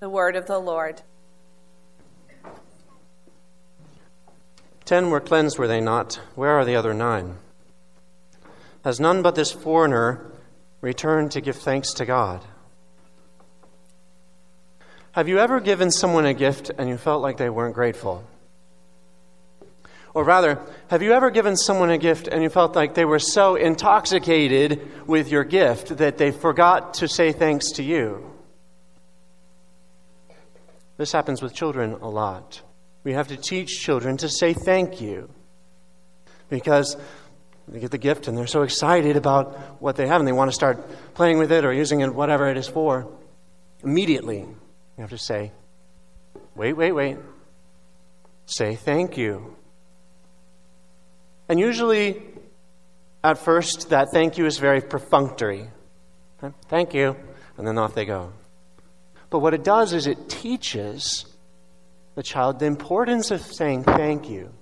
The word of the Lord. Ten were cleansed, were they not? Where are the other nine? Has none but this foreigner returned to give thanks to God? Have you ever given someone a gift and you felt like they weren't grateful? Or rather, have you ever given someone a gift and you felt like they were so intoxicated with your gift that they forgot to say thanks to you? This happens with children a lot. We have to teach children to say thank you because they get the gift and they're so excited about what they have and they want to start playing with it or using it, whatever it is for. Immediately, you have to say, wait, wait, wait. Say thank you. And usually, at first, that thank you is very perfunctory. Thank you. And then off they go. But what it does is it teaches the child the importance of saying thank you.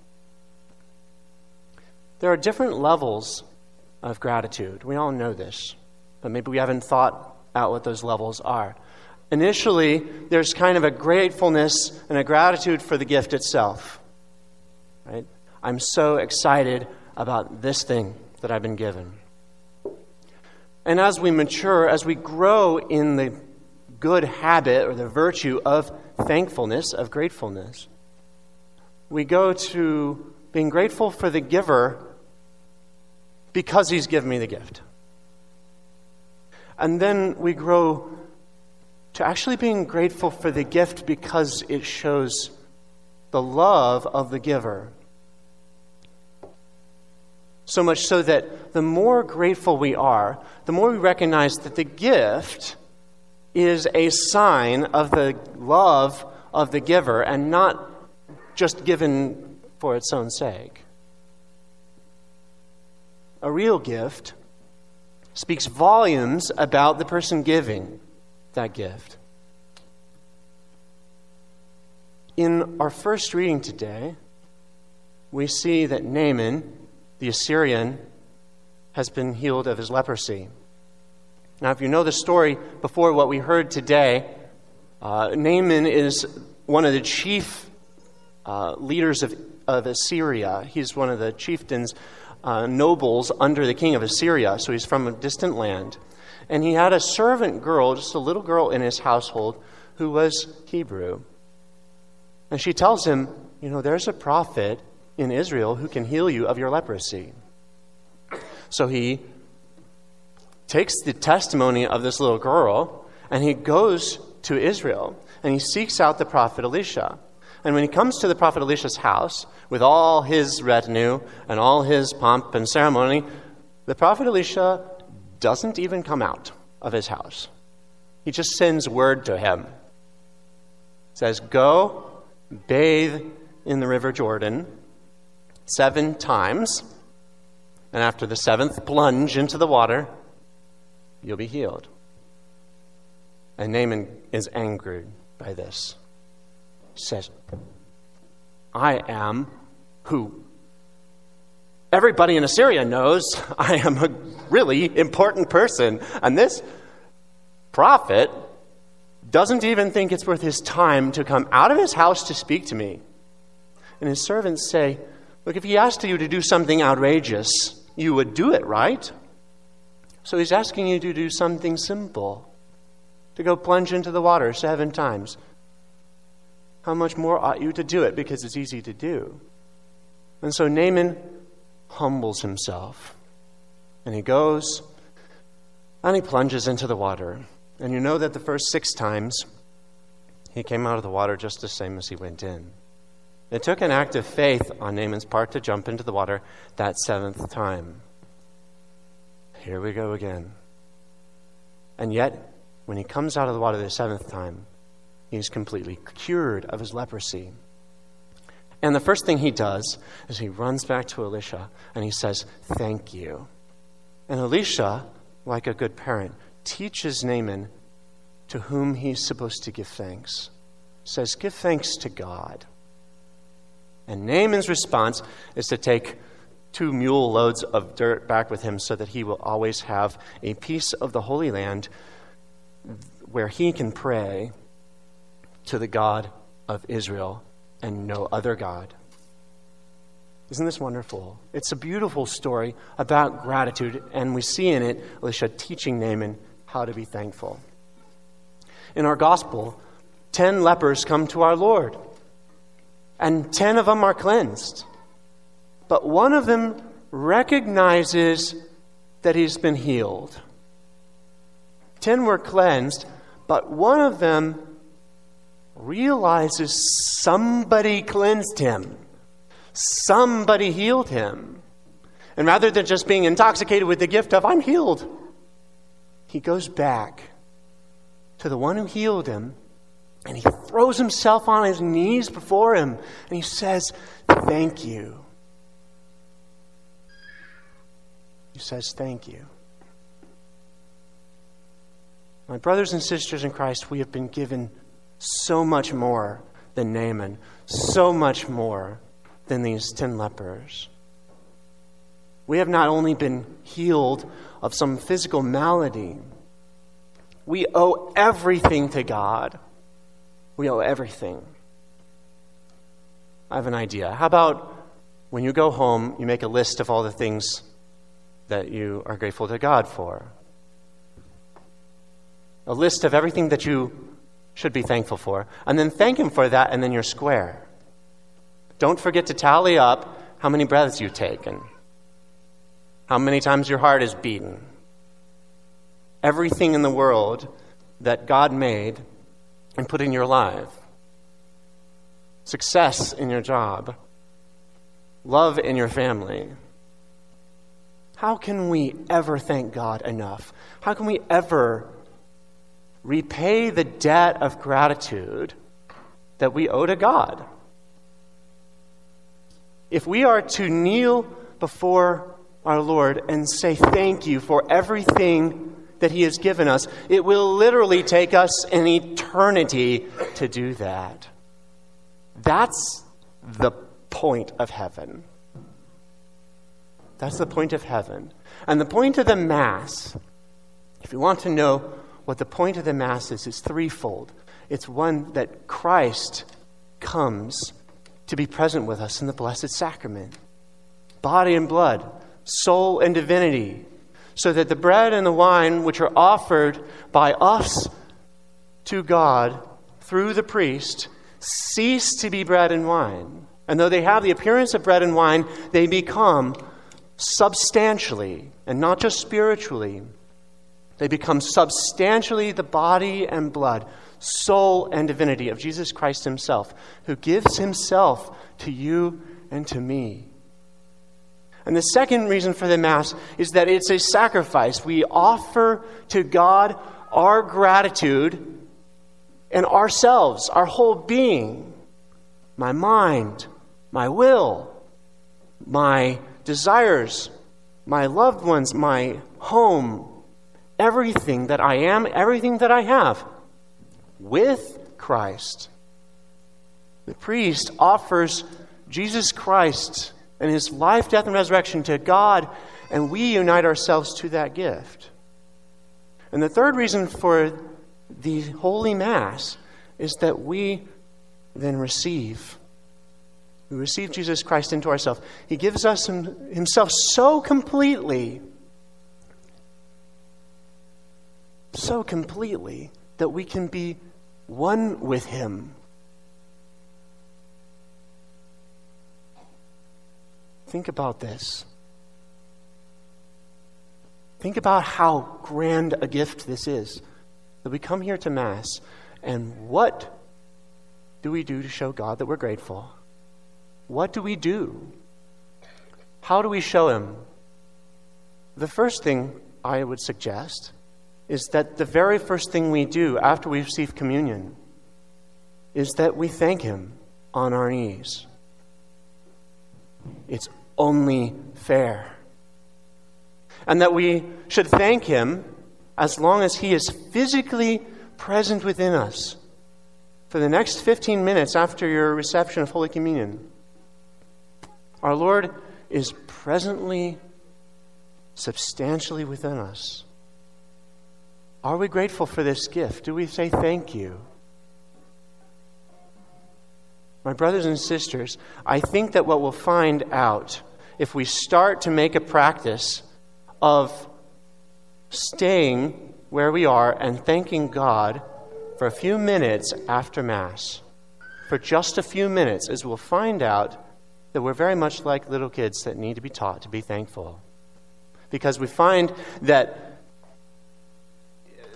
There are different levels of gratitude. We all know this, but maybe we haven't thought out what those levels are. Initially, there's kind of a gratefulness and a gratitude for the gift itself. Right? I'm so excited about this thing that I've been given. And as we mature, as we grow in the good habit or the virtue of thankfulness, of gratefulness, we go to being grateful for the giver because he's given me the gift. And then we grow to actually being grateful for the gift because it shows the love of the giver. So much so that the more grateful we are, the more we recognize that the gift is a sign of the love of the giver and not just given for its own sake. A real gift speaks volumes about the person giving that gift. In our first reading today, we see that Naaman, the Assyrian, has been healed of his leprosy. Now, if you know the story before what we heard today, uh, Naaman is one of the chief uh, leaders of, of Assyria. He's one of the chieftains, uh, nobles under the king of Assyria, so he's from a distant land. And he had a servant girl, just a little girl in his household, who was Hebrew. And she tells him, You know, there's a prophet in Israel who can heal you of your leprosy. So he takes the testimony of this little girl and he goes to Israel and he seeks out the prophet Elisha. And when he comes to the prophet Elisha's house with all his retinue and all his pomp and ceremony, the prophet Elisha doesn't even come out of his house. He just sends word to him. Says, Go bathe in the river Jordan seven times, and after the seventh plunge into the water, you'll be healed. And Naaman is angered by this. Says, I am who everybody in Assyria knows I am a really important person. And this prophet doesn't even think it's worth his time to come out of his house to speak to me. And his servants say, Look, if he asked you to do something outrageous, you would do it, right? So he's asking you to do something simple to go plunge into the water seven times. How much more ought you to do it because it's easy to do? And so Naaman humbles himself and he goes and he plunges into the water. And you know that the first six times he came out of the water just the same as he went in. It took an act of faith on Naaman's part to jump into the water that seventh time. Here we go again. And yet, when he comes out of the water the seventh time, he's completely cured of his leprosy. And the first thing he does is he runs back to Elisha and he says, Thank you. And Elisha, like a good parent, teaches Naaman to whom he's supposed to give thanks. Says, Give thanks to God. And Naaman's response is to take two mule loads of dirt back with him so that he will always have a piece of the Holy Land where he can pray to the God of Israel and no other God. Isn't this wonderful? It's a beautiful story about gratitude, and we see in it Elisha teaching Naaman how to be thankful. In our gospel, ten lepers come to our Lord, and ten of them are cleansed. But one of them recognizes that he's been healed. Ten were cleansed, but one of them realizes somebody cleansed him, somebody healed him. And rather than just being intoxicated with the gift of, I'm healed, he goes back to the one who healed him and he throws himself on his knees before him and he says, Thank you. He says, Thank you. My brothers and sisters in Christ, we have been given so much more than Naaman, so much more than these ten lepers. We have not only been healed of some physical malady, we owe everything to God. We owe everything. I have an idea. How about when you go home, you make a list of all the things that you are grateful to God for? A list of everything that you should be thankful for. And then thank Him for that, and then you're square. Don't forget to tally up how many breaths you've taken, how many times your heart is beaten. Everything in the world that God made and put in your life success in your job, love in your family. How can we ever thank God enough? How can we ever repay the debt of gratitude that we owe to God. If we are to kneel before our Lord and say thank you for everything that He has given us, it will literally take us an eternity to do that. That's the point of heaven. That's the point of heaven. And the point of the Mass, if you want to know what the point of the Mass is, is threefold. It's one that Christ comes to be present with us in the Blessed Sacrament body and blood, soul and divinity, so that the bread and the wine which are offered by us to God through the priest cease to be bread and wine. And though they have the appearance of bread and wine, they become substantially, and not just spiritually, they become substantially the body and blood, soul and divinity of Jesus Christ Himself, who gives Himself to you and to me. And the second reason for the Mass is that it's a sacrifice. We offer to God our gratitude and ourselves, our whole being, my mind, my will, my desires, my loved ones, my home, everything that I am, everything that I have with Christ. The priest offers Jesus Christ and his life, death, and resurrection to God, and we unite ourselves to that gift. And the third reason for the Holy Mass is that we then receive. We receive Jesus Christ into ourselves. He gives us himself so completely so completely that we can be one with Him. Think about this. Think about how grand a gift this is. That we come here to Mass, and what do we do to show God that we're grateful? What do we do? How do we show Him? The first thing I would suggest is that the very first thing we do after we receive communion is that we thank Him on our knees. It's only fair. And that we should thank Him as long as He is physically present within us for the next 15 minutes after your reception of Holy Communion. Our Lord is presently, substantially within us. Are we grateful for this gift? Do we say thank you? My brothers and sisters, I think that what we'll find out if we start to make a practice of staying where we are and thanking God for a few minutes after Mass, for just a few minutes, is we'll find out that we're very much like little kids that need to be taught to be thankful. Because we find that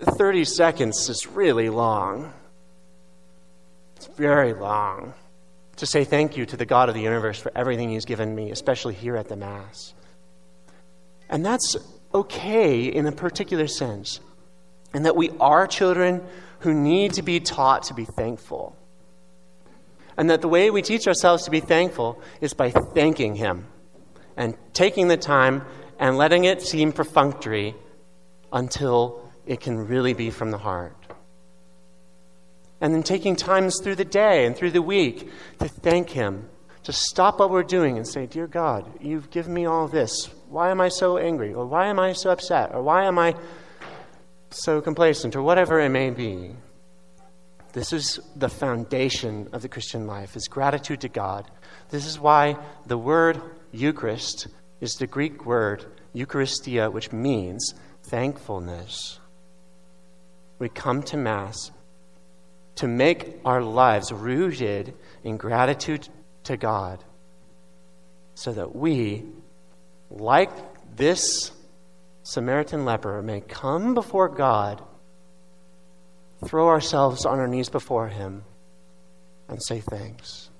30 seconds is really long. It's very long to say thank you to the God of the universe for everything He's given me, especially here at the Mass. And that's okay in a particular sense, in that we are children who need to be taught to be thankful. And that the way we teach ourselves to be thankful is by thanking Him and taking the time and letting it seem perfunctory until it can really be from the heart and then taking times through the day and through the week to thank Him, to stop what we're doing and say, Dear God, you've given me all this. Why am I so angry? Or why am I so upset? Or why am I so complacent? Or whatever it may be. This is the foundation of the Christian life, is gratitude to God. This is why the word Eucharist is the Greek word Eucharistia, which means thankfulness. We come to Mass to make our lives rooted in gratitude to God so that we, like this Samaritan leper, may come before God, throw ourselves on our knees before Him, and say thanks.